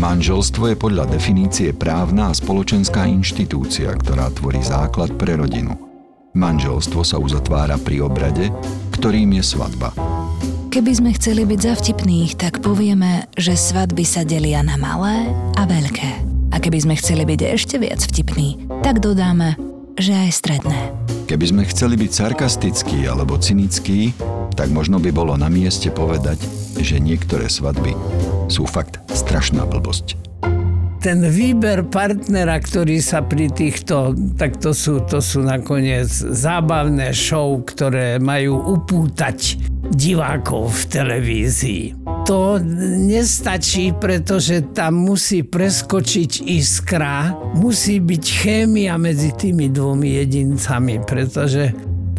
Manželstvo je podľa definície právna a spoločenská inštitúcia, ktorá tvorí základ pre rodinu. Manželstvo sa uzatvára pri obrade, ktorým je svadba. Keby sme chceli byť zavtipných, tak povieme, že svadby sa delia na malé a veľké. A keby sme chceli byť ešte viac vtipní, tak dodáme, že aj stredné. Keby sme chceli byť sarkastickí alebo cynickí, tak možno by bolo na mieste povedať, že niektoré svadby sú fakt strašná blbosť. Ten výber partnera, ktorý sa pri týchto, tak to sú, to sú nakoniec zábavné show, ktoré majú upútať divákov v televízii. To nestačí, pretože tam musí preskočiť iskra, musí byť chémia medzi tými dvomi jedincami, pretože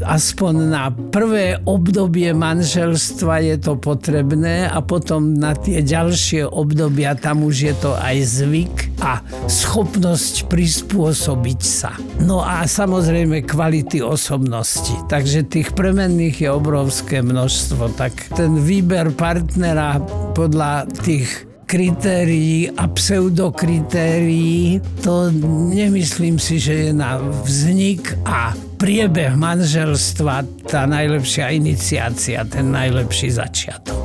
aspoň na prvé obdobie manželstva je to potrebné a potom na tie ďalšie obdobia tam už je to aj zvyk a schopnosť prispôsobiť sa. No a samozrejme kvality osobnosti. Takže tých premenných je obrovské množstvo. Tak ten výber partnera podľa tých kritérií a pseudokritérií, to nemyslím si, že je na vznik a priebeh manželstva tá najlepšia iniciácia, ten najlepší začiatok.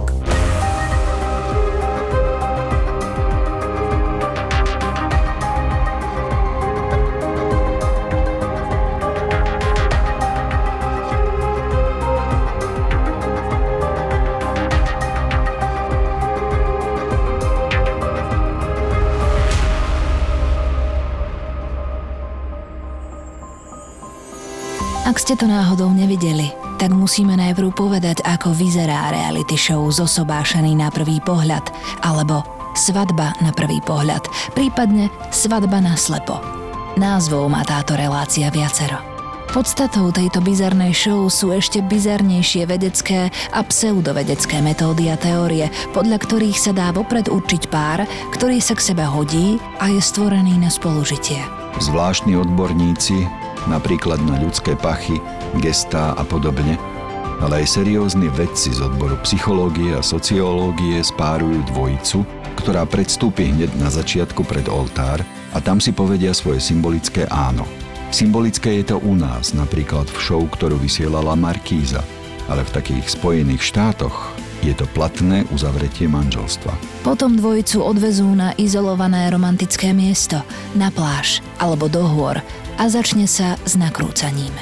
Ste to náhodou nevideli, tak musíme najprv povedať, ako vyzerá reality show zosobášený na prvý pohľad, alebo svadba na prvý pohľad, prípadne svadba na slepo. Názvou má táto relácia viacero. Podstatou tejto bizarnej show sú ešte bizarnejšie vedecké a pseudovedecké metódy a teórie, podľa ktorých sa dá vopred určiť pár, ktorý sa k sebe hodí a je stvorený na spolužitie. Zvláštni odborníci napríklad na ľudské pachy, gestá a podobne, ale aj seriózni vedci z odboru psychológie a sociológie spárujú dvojicu, ktorá predstúpi hneď na začiatku pred oltár a tam si povedia svoje symbolické áno. Symbolické je to u nás, napríklad v show, ktorú vysielala Markíza, ale v takých Spojených štátoch je to platné uzavretie manželstva. Potom dvojicu odvezú na izolované romantické miesto, na pláž alebo do hôr, a začne sa s nakrúcaním.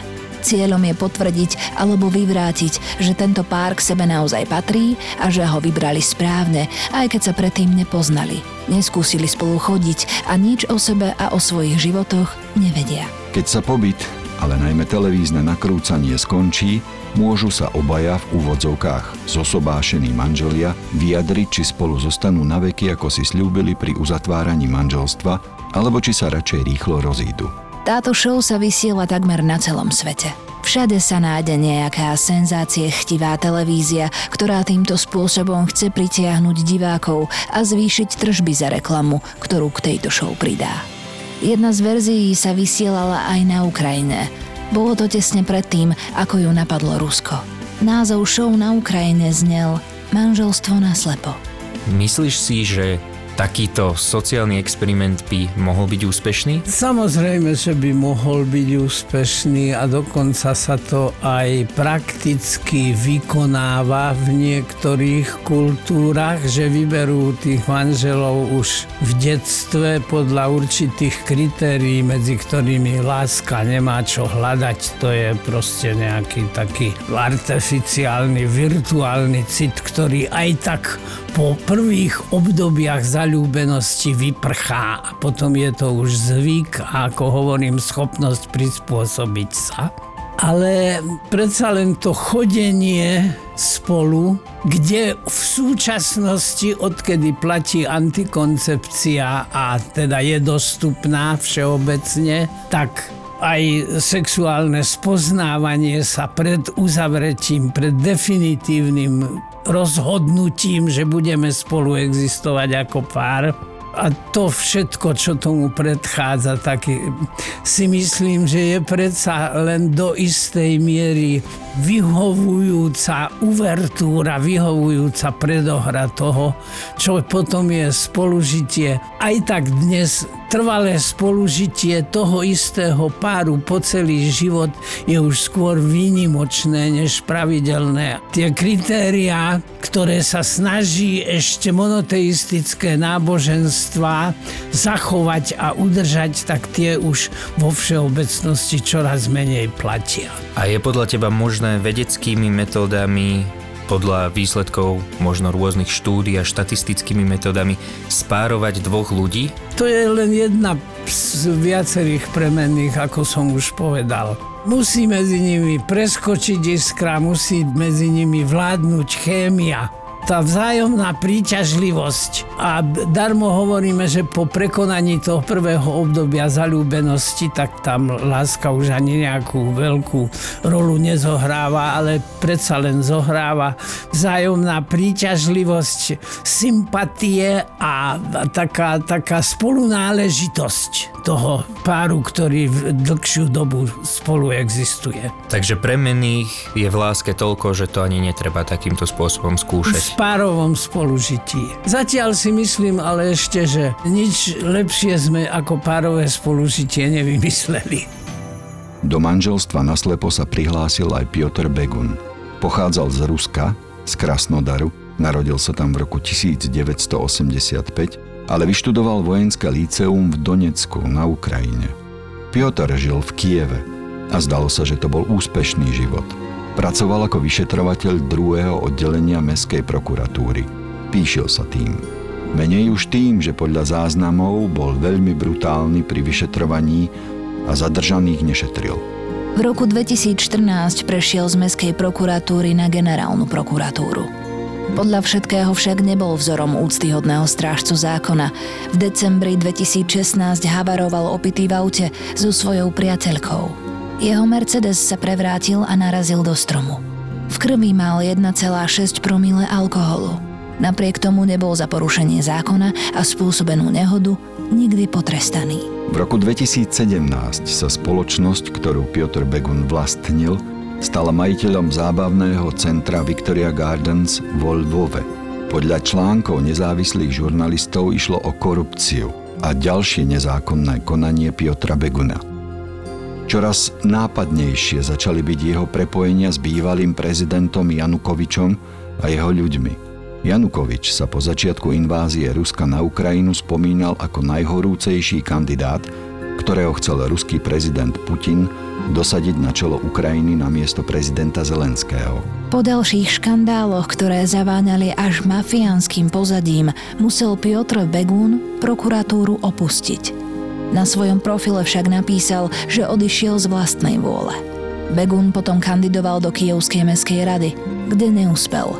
Cieľom je potvrdiť alebo vyvrátiť, že tento pár k sebe naozaj patrí a že ho vybrali správne, aj keď sa predtým nepoznali. Neskúsili spolu chodiť a nič o sebe a o svojich životoch nevedia. Keď sa pobyt, ale najmä televízne nakrúcanie skončí, môžu sa obaja v úvodzovkách zosobášení manželia vyjadriť, či spolu zostanú na veky, ako si slúbili pri uzatváraní manželstva, alebo či sa radšej rýchlo rozídu. Táto show sa vysiela takmer na celom svete. Všade sa nájde nejaká senzácie chtivá televízia, ktorá týmto spôsobom chce pritiahnuť divákov a zvýšiť tržby za reklamu, ktorú k tejto show pridá. Jedna z verzií sa vysielala aj na Ukrajine. Bolo to tesne predtým, ako ju napadlo Rusko. Názov show na Ukrajine znel Manželstvo na slepo. Myslíš si, že takýto sociálny experiment by mohol byť úspešný? Samozrejme, že by mohol byť úspešný a dokonca sa to aj prakticky vykonáva v niektorých kultúrach, že vyberú tých manželov už v detstve podľa určitých kritérií, medzi ktorými láska nemá čo hľadať. To je proste nejaký taký artificiálny, virtuálny cit, ktorý aj tak po prvých obdobiach zalúbenosti vyprchá a potom je to už zvyk a ako hovorím schopnosť prispôsobiť sa. ale predsa len to chodenie spolu, kde v súčasnosti, odkedy platí antikoncepcia a teda je dostupná všeobecne, tak aj sexuálne spoznávanie sa pred uzavretím, pred definitívnym rozhodnutím, že budeme spolu existovať ako pár, a to všetko, čo tomu predchádza, tak si myslím, že je predsa len do istej miery vyhovujúca uvertúra, vyhovujúca predohra toho, čo potom je spolužitie. Aj tak dnes trvalé spolužitie toho istého páru po celý život je už skôr výnimočné než pravidelné. Tie kritériá, ktoré sa snaží ešte monoteistické náboženstva zachovať a udržať, tak tie už vo všeobecnosti čoraz menej platia. A je podľa teba možné vedeckými metódami podľa výsledkov možno rôznych štúdí a štatistickými metodami spárovať dvoch ľudí? To je len jedna z viacerých premenných, ako som už povedal. Musí medzi nimi preskočiť iskra, musí medzi nimi vládnuť chémia tá vzájomná príťažlivosť. A darmo hovoríme, že po prekonaní toho prvého obdobia zalúbenosti, tak tam láska už ani nejakú veľkú rolu nezohráva, ale predsa len zohráva vzájomná príťažlivosť, sympatie a taká, taká spolunáležitosť toho páru, ktorý v dlhšiu dobu spolu existuje. Takže premených je v láske toľko, že to ani netreba takýmto spôsobom skúšať párovom spolužití. Zatiaľ si myslím ale ešte, že nič lepšie sme ako párové spolužitie nevymysleli. Do manželstva naslepo sa prihlásil aj Piotr Begun. Pochádzal z Ruska, z Krasnodaru, narodil sa tam v roku 1985, ale vyštudoval vojenské líceum v Donecku na Ukrajine. Piotr žil v Kieve a zdalo sa, že to bol úspešný život – Pracoval ako vyšetrovateľ druhého oddelenia Mestskej prokuratúry. Píšil sa tým. Menej už tým, že podľa záznamov bol veľmi brutálny pri vyšetrovaní a zadržaných nešetril. V roku 2014 prešiel z Mestskej prokuratúry na generálnu prokuratúru. Podľa všetkého však nebol vzorom úctyhodného strážcu zákona. V decembri 2016 havaroval opitý v aute so svojou priateľkou. Jeho Mercedes sa prevrátil a narazil do stromu. V krvi mal 1,6 promile alkoholu. Napriek tomu nebol za porušenie zákona a spôsobenú nehodu nikdy potrestaný. V roku 2017 sa spoločnosť, ktorú Piotr Begun vlastnil, stala majiteľom zábavného centra Victoria Gardens vo Lvove. Podľa článkov nezávislých žurnalistov išlo o korupciu a ďalšie nezákonné konanie Piotra Beguna. Čoraz nápadnejšie začali byť jeho prepojenia s bývalým prezidentom Janukovičom a jeho ľuďmi. Janukovič sa po začiatku invázie Ruska na Ukrajinu spomínal ako najhorúcejší kandidát, ktorého chcel ruský prezident Putin dosadiť na čelo Ukrajiny na miesto prezidenta Zelenského. Po ďalších škandáloch, ktoré zaváňali až mafiánskym pozadím, musel Piotr Begun prokuratúru opustiť. Na svojom profile však napísal, že odišiel z vlastnej vôle. Begun potom kandidoval do Kijovskej meskej rady, kde neúspel.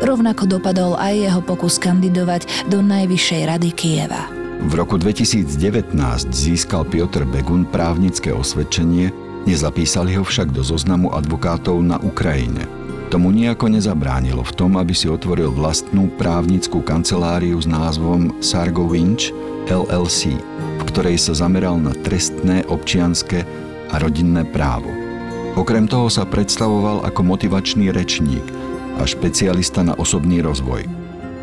Rovnako dopadol aj jeho pokus kandidovať do Najvyššej rady Kieva. V roku 2019 získal Piotr Begun právnické osvedčenie, nezapísali ho však do zoznamu advokátov na Ukrajine. Tomu nejako nezabránilo v tom, aby si otvoril vlastnú právnickú kanceláriu s názvom Sargo Winch LLC ktorej sa zameral na trestné, občianske a rodinné právo. Okrem toho sa predstavoval ako motivačný rečník a špecialista na osobný rozvoj.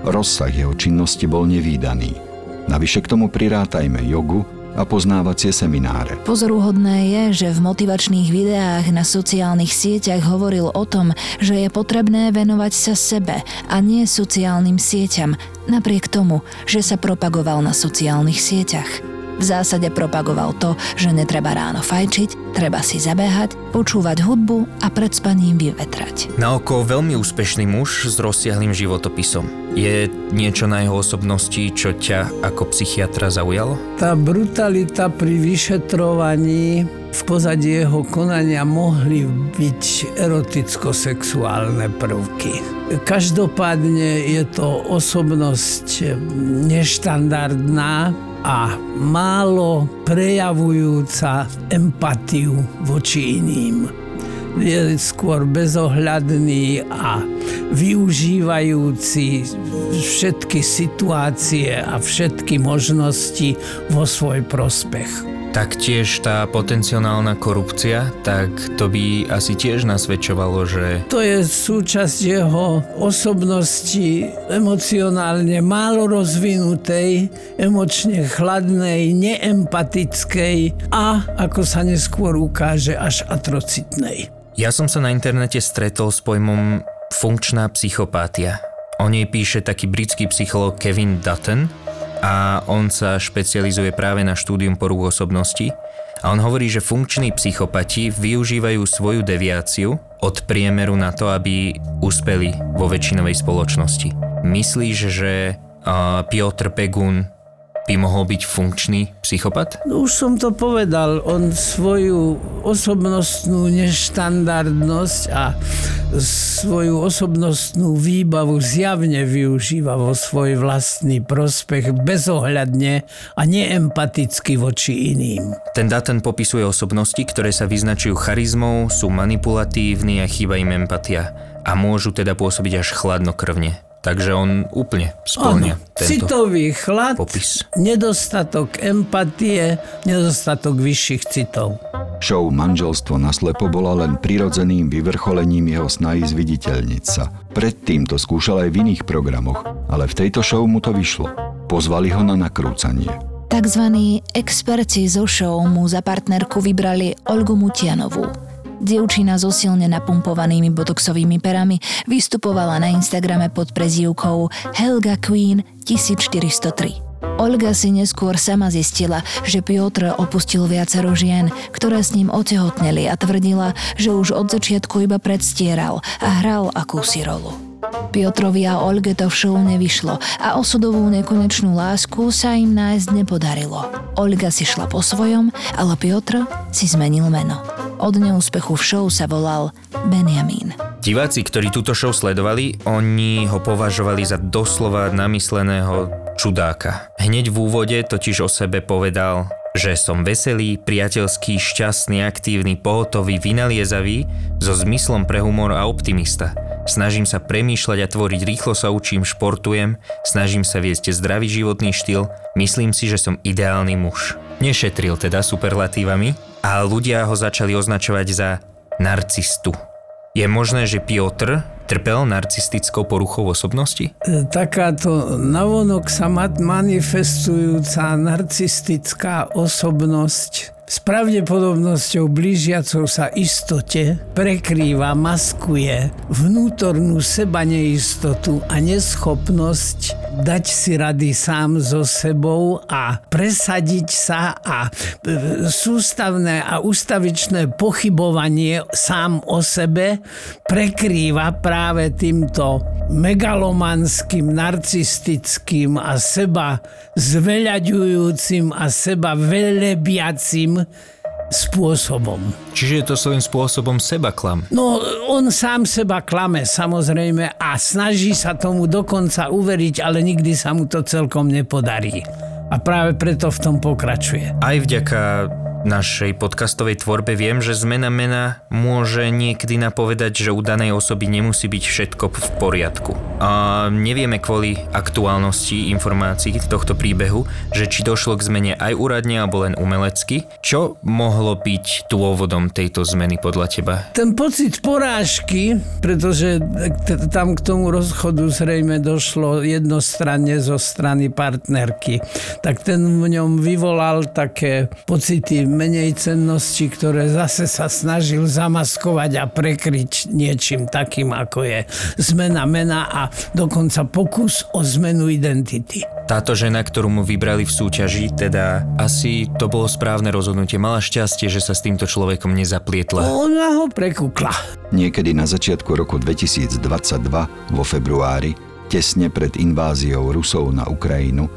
Rozsah jeho činnosti bol nevýdaný. Navyše k tomu prirátajme jogu a poznávacie semináre. Pozoruhodné je, že v motivačných videách na sociálnych sieťach hovoril o tom, že je potrebné venovať sa sebe a nie sociálnym sieťam, napriek tomu, že sa propagoval na sociálnych sieťach. V zásade propagoval to, že netreba ráno fajčiť, treba si zabehať, počúvať hudbu a pred spaním vyvetrať. Na oko veľmi úspešný muž s rozsiahlým životopisom. Je niečo na jeho osobnosti, čo ťa ako psychiatra zaujalo? Tá brutalita pri vyšetrovaní v pozadí jeho konania mohli byť eroticko-sexuálne prvky. Každopádne je to osobnosť neštandardná, a málo prejavujúca empatiu voči iným. Je skôr bezohľadný a využívajúci všetky situácie a všetky možnosti vo svoj prospech. Taktiež tá potenciálna korupcia, tak to by asi tiež nasvedčovalo, že... To je súčasť jeho osobnosti emocionálne málo rozvinutej, emočne chladnej, neempatickej a, ako sa neskôr ukáže, až atrocitnej. Ja som sa na internete stretol s pojmom funkčná psychopátia. O nej píše taký britský psycholog Kevin Dutton, a on sa špecializuje práve na štúdium porúch osobnosti a on hovorí, že funkční psychopati využívajú svoju deviáciu od priemeru na to, aby uspeli vo väčšinovej spoločnosti. Myslíš, že Piotr Pegun by mohol byť funkčný psychopat? Už som to povedal, on svoju osobnostnú neštandardnosť a svoju osobnostnú výbavu zjavne využíva vo svoj vlastný prospech bezohľadne a neempaticky voči iným. Ten Daten popisuje osobnosti, ktoré sa vyznačujú charizmou, sú manipulatívni a chýba im empatia a môžu teda pôsobiť až chladnokrvne. Takže on úplne splňa tento Citový chlad, popis. nedostatok empatie, nedostatok vyšších citov. Show Manželstvo na slepo bola len prirodzeným vyvrcholením jeho snahy zviditeľniť sa. Predtým to skúšal aj v iných programoch, ale v tejto show mu to vyšlo. Pozvali ho na nakrúcanie. Takzvaní experti zo show mu za partnerku vybrali Olgu Mutianovú. Dievčina so silne napumpovanými botoxovými perami vystupovala na Instagrame pod prezývkou Helga Queen 1403. Olga si neskôr sama zistila, že Piotr opustil viacero žien, ktoré s ním otehotneli a tvrdila, že už od začiatku iba predstieral a hral akúsi rolu. Piotrovi a Olge to v show nevyšlo a osudovú nekonečnú lásku sa im nájsť nepodarilo. Olga si šla po svojom, ale Piotr si zmenil meno. Od neúspechu v show sa volal Benjamín. Diváci, ktorí túto show sledovali, oni ho považovali za doslova namysleného čudáka. Hneď v úvode totiž o sebe povedal, že som veselý, priateľský, šťastný, aktívny, pohotový, vynaliezavý, so zmyslom pre humor a optimista. Snažím sa premýšľať a tvoriť, rýchlo sa učím, športujem, snažím sa viesť zdravý životný štýl, myslím si, že som ideálny muž. Nešetril teda superlatívami, a ľudia ho začali označovať za narcistu. Je možné, že Piotr trpel narcistickou poruchou osobnosti? E, takáto navonok sa manifestujúca narcistická osobnosť s pravdepodobnosťou blížiacou sa istote prekrýva, maskuje vnútornú seba neistotu a neschopnosť dať si rady sám so sebou a presadiť sa a e, sústavné a ustavičné pochybovanie sám o sebe prekrýva práve týmto megalomanským, narcistickým a seba zveľaďujúcim a seba velebiacim spôsobom. Čiže je to svojím spôsobom seba klam. No, on sám seba klame, samozrejme, a snaží sa tomu dokonca uveriť, ale nikdy sa mu to celkom nepodarí. A práve preto v tom pokračuje. Aj vďaka našej podcastovej tvorbe viem, že zmena mena môže niekedy napovedať, že u danej osoby nemusí byť všetko v poriadku. A nevieme kvôli aktuálnosti informácií tohto príbehu, že či došlo k zmene aj úradne alebo len umelecky. Čo mohlo byť dôvodom tejto zmeny podľa teba? Ten pocit porážky, pretože tam k tomu rozchodu zrejme došlo jednostranne zo strany partnerky, tak ten v ňom vyvolal také pocity menej cennosti, ktoré zase sa snažil zamaskovať a prekryť niečím takým, ako je zmena mena a dokonca pokus o zmenu identity. Táto žena, ktorú mu vybrali v súťaži, teda asi to bolo správne rozhodnutie. Mala šťastie, že sa s týmto človekom nezaplietla. Ona ho prekúkla. Niekedy na začiatku roku 2022 vo februári, tesne pred inváziou Rusov na Ukrajinu,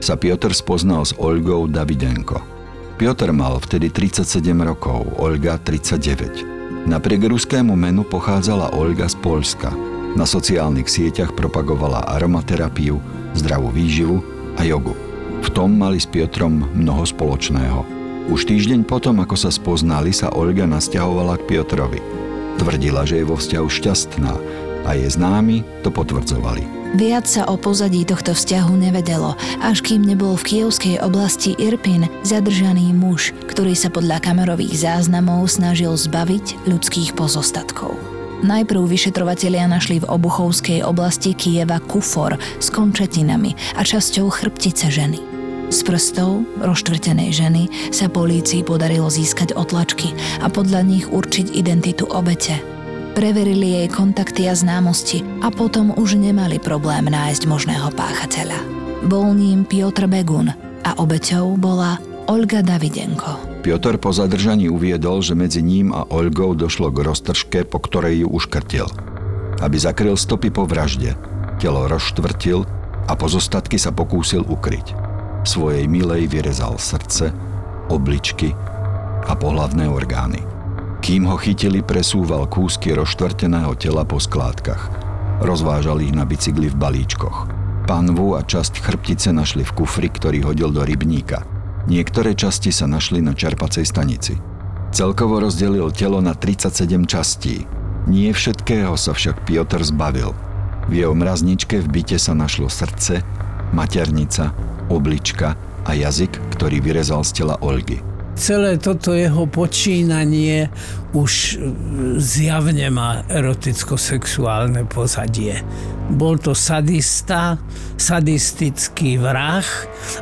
sa Piotr spoznal s Olgou Davidenko. Piotr mal vtedy 37 rokov, Olga 39. Napriek ruskému menu pochádzala Olga z Polska. Na sociálnych sieťach propagovala aromaterapiu, zdravú výživu a jogu. V tom mali s Piotrom mnoho spoločného. Už týždeň potom, ako sa spoznali, sa Olga nasťahovala k Piotrovi. Tvrdila, že je vo vzťahu šťastná a je známi to potvrdzovali. Viac sa o pozadí tohto vzťahu nevedelo, až kým nebol v kievskej oblasti Irpin zadržaný muž, ktorý sa podľa kamerových záznamov snažil zbaviť ľudských pozostatkov. Najprv vyšetrovatelia našli v obuchovskej oblasti Kieva kufor s končetinami a časťou chrbtice ženy. Z prstov rozštvrtenej ženy sa polícii podarilo získať otlačky a podľa nich určiť identitu obete. Preverili jej kontakty a známosti a potom už nemali problém nájsť možného páchateľa. Bol ním Piotr Begun a obeťou bola Olga Davidenko. Piotr po zadržaní uviedol, že medzi ním a Olgou došlo k roztržke, po ktorej ju uškrtil. Aby zakryl stopy po vražde, telo rozštvrtil a pozostatky sa pokúsil ukryť. Svojej milej vyrezal srdce, obličky a pohlavné orgány. Kým ho chytili, presúval kúsky rozštvrteného tela po skládkach. Rozvážal ich na bicykli v balíčkoch. Panvu a časť chrbtice našli v kufri, ktorý hodil do rybníka – Niektoré časti sa našli na čerpacej stanici. Celkovo rozdelil telo na 37 častí. Nie všetkého sa však Piotr zbavil. V jeho mrazničke v byte sa našlo srdce, maternica, oblička a jazyk, ktorý vyrezal z tela Olgy celé toto jeho počínanie už e, zjavne má eroticko-sexuálne pozadie. Bol to sadista, sadistický vrah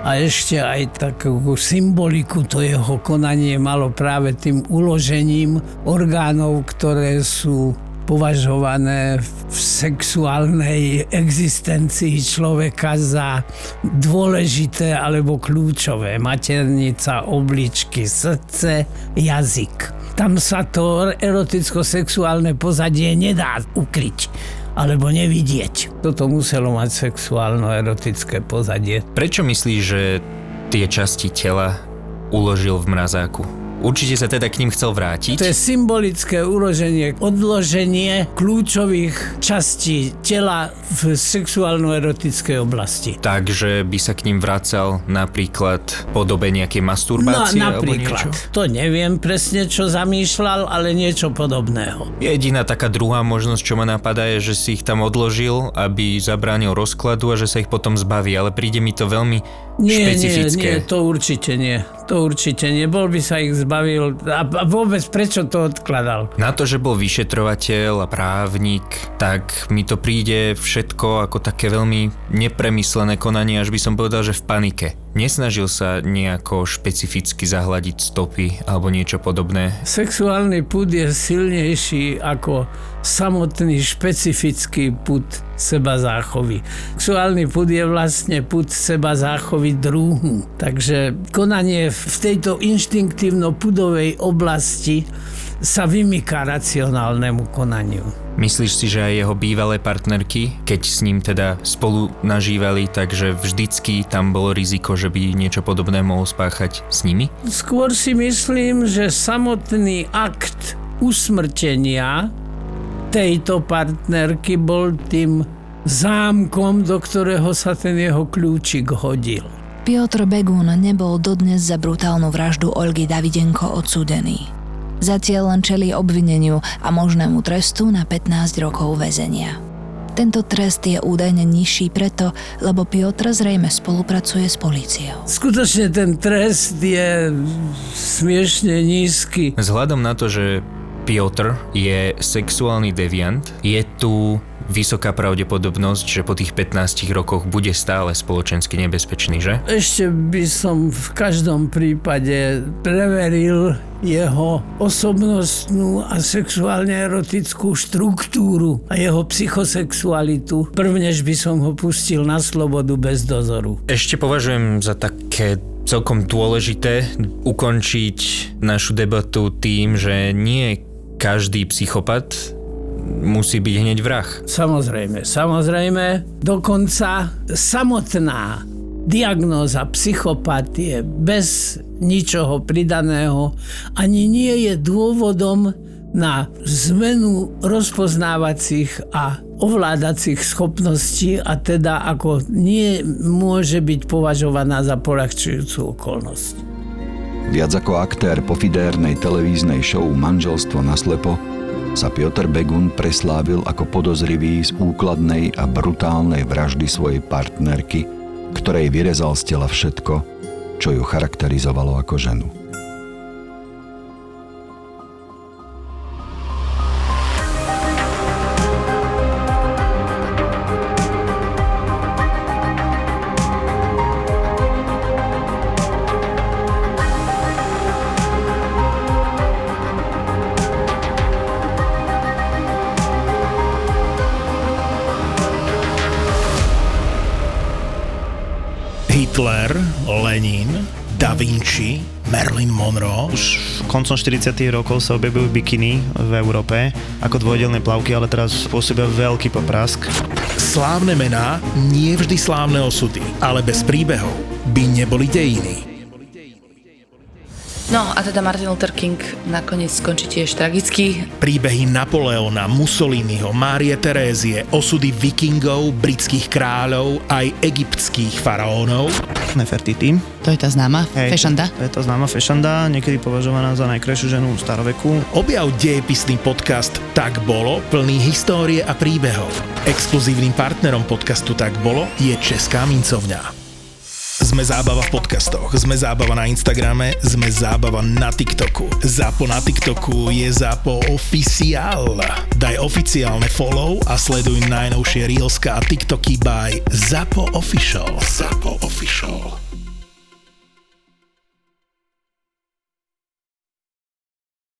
a ešte aj takú symboliku to jeho konanie malo práve tým uložením orgánov, ktoré sú považované v sexuálnej existencii človeka za dôležité alebo kľúčové. Maternica, obličky, srdce, jazyk. Tam sa to eroticko-sexuálne pozadie nedá ukryť alebo nevidieť. Toto muselo mať sexuálno-erotické pozadie. Prečo myslíš, že tie časti tela uložil v mrazáku? Určite sa teda k ním chcel vrátiť. To je symbolické uloženie, odloženie kľúčových častí tela v sexuálno-erotickej oblasti. Takže by sa k ním vracal napríklad podobe nejakej masturbácie no, napríklad. alebo? To neviem presne, čo zamýšľal, ale niečo podobného. Jediná taká druhá možnosť, čo ma napadá, je, že si ich tam odložil, aby zabránil rozkladu a že sa ich potom zbaví, ale príde mi to veľmi nie, špecifické. Nie, nie, to určite nie. To určite nie. Bol by sa ich zbavil. A vôbec prečo to odkladal? Na to, že bol vyšetrovateľ a právnik, tak mi to príde všetko ako také veľmi nepremyslené konanie, až by som povedal, že v panike. Nesnažil sa nejako špecificky zahľadiť stopy alebo niečo podobné. Sexuálny púd je silnejší ako samotný špecifický púd seba záchovy. Sexuálny púd je vlastne púd seba záchovy druhu. Takže konanie v tejto inštinktívno-pudovej oblasti sa vymýka racionálnemu konaniu. Myslíš si, že aj jeho bývalé partnerky, keď s ním teda spolu nažívali, takže vždycky tam bolo riziko, že by niečo podobné mohol spáchať s nimi? Skôr si myslím, že samotný akt usmrtenia tejto partnerky bol tým zámkom, do ktorého sa ten jeho kľúčik hodil. Piotr Begun nebol dodnes za brutálnu vraždu Olgy Davidenko odsúdený. Zatiaľ len čelí obvineniu a možnému trestu na 15 rokov väzenia. Tento trest je údajne nižší preto, lebo Piotr zrejme spolupracuje s políciou. Skutočne ten trest je smiešne nízky. Vzhľadom na to, že Piotr je sexuálny deviant, je tu vysoká pravdepodobnosť, že po tých 15 rokoch bude stále spoločensky nebezpečný, že? Ešte by som v každom prípade preveril jeho osobnostnú a sexuálne erotickú štruktúru a jeho psychosexualitu, prvnež by som ho pustil na slobodu bez dozoru. Ešte považujem za také celkom dôležité ukončiť našu debatu tým, že nie každý psychopat musí byť hneď vrah. Samozrejme, samozrejme, dokonca samotná diagnóza psychopatie bez ničoho pridaného ani nie je dôvodom na zmenu rozpoznávacích a ovládacích schopností a teda ako nie môže byť považovaná za polahčujúcu okolnosť. Viac ako aktér pofidérnej televíznej show Manželstvo naslepo sa Piotr Begun preslávil ako podozrivý z úkladnej a brutálnej vraždy svojej partnerky, ktorej vyrezal z tela všetko, čo ju charakterizovalo ako ženu. Vinci, Marilyn Monroe. Už koncom 40 rokov sa objavujú bikiny v Európe ako dvojdelné plavky, ale teraz pôsobia veľký poprask. Slávne mená, nie vždy slávne osudy, ale bez príbehov by neboli dejiny. No a teda Martin Luther King nakoniec skončí tiež tragicky. Príbehy Napoleona, Mussoliniho, Márie Terézie, osudy vikingov, britských kráľov, aj egyptských faraónov. Nefertiti. To je tá známa Hej, fešanda. To, to je tá známa fešanda, niekedy považovaná za najkrajšiu ženu staroveku. Objav dejepisný podcast Tak bolo, plný histórie a príbehov. Exkluzívnym partnerom podcastu Tak bolo je Česká mincovňa. Sme zábava v podcastoch, sme zábava na Instagrame, sme zábava na TikToku. Zapo na TikToku je Zapo oficiál. Daj oficiálne follow a sleduj najnovšie Reelska a TikToky by Zapo Official. Zapo Official.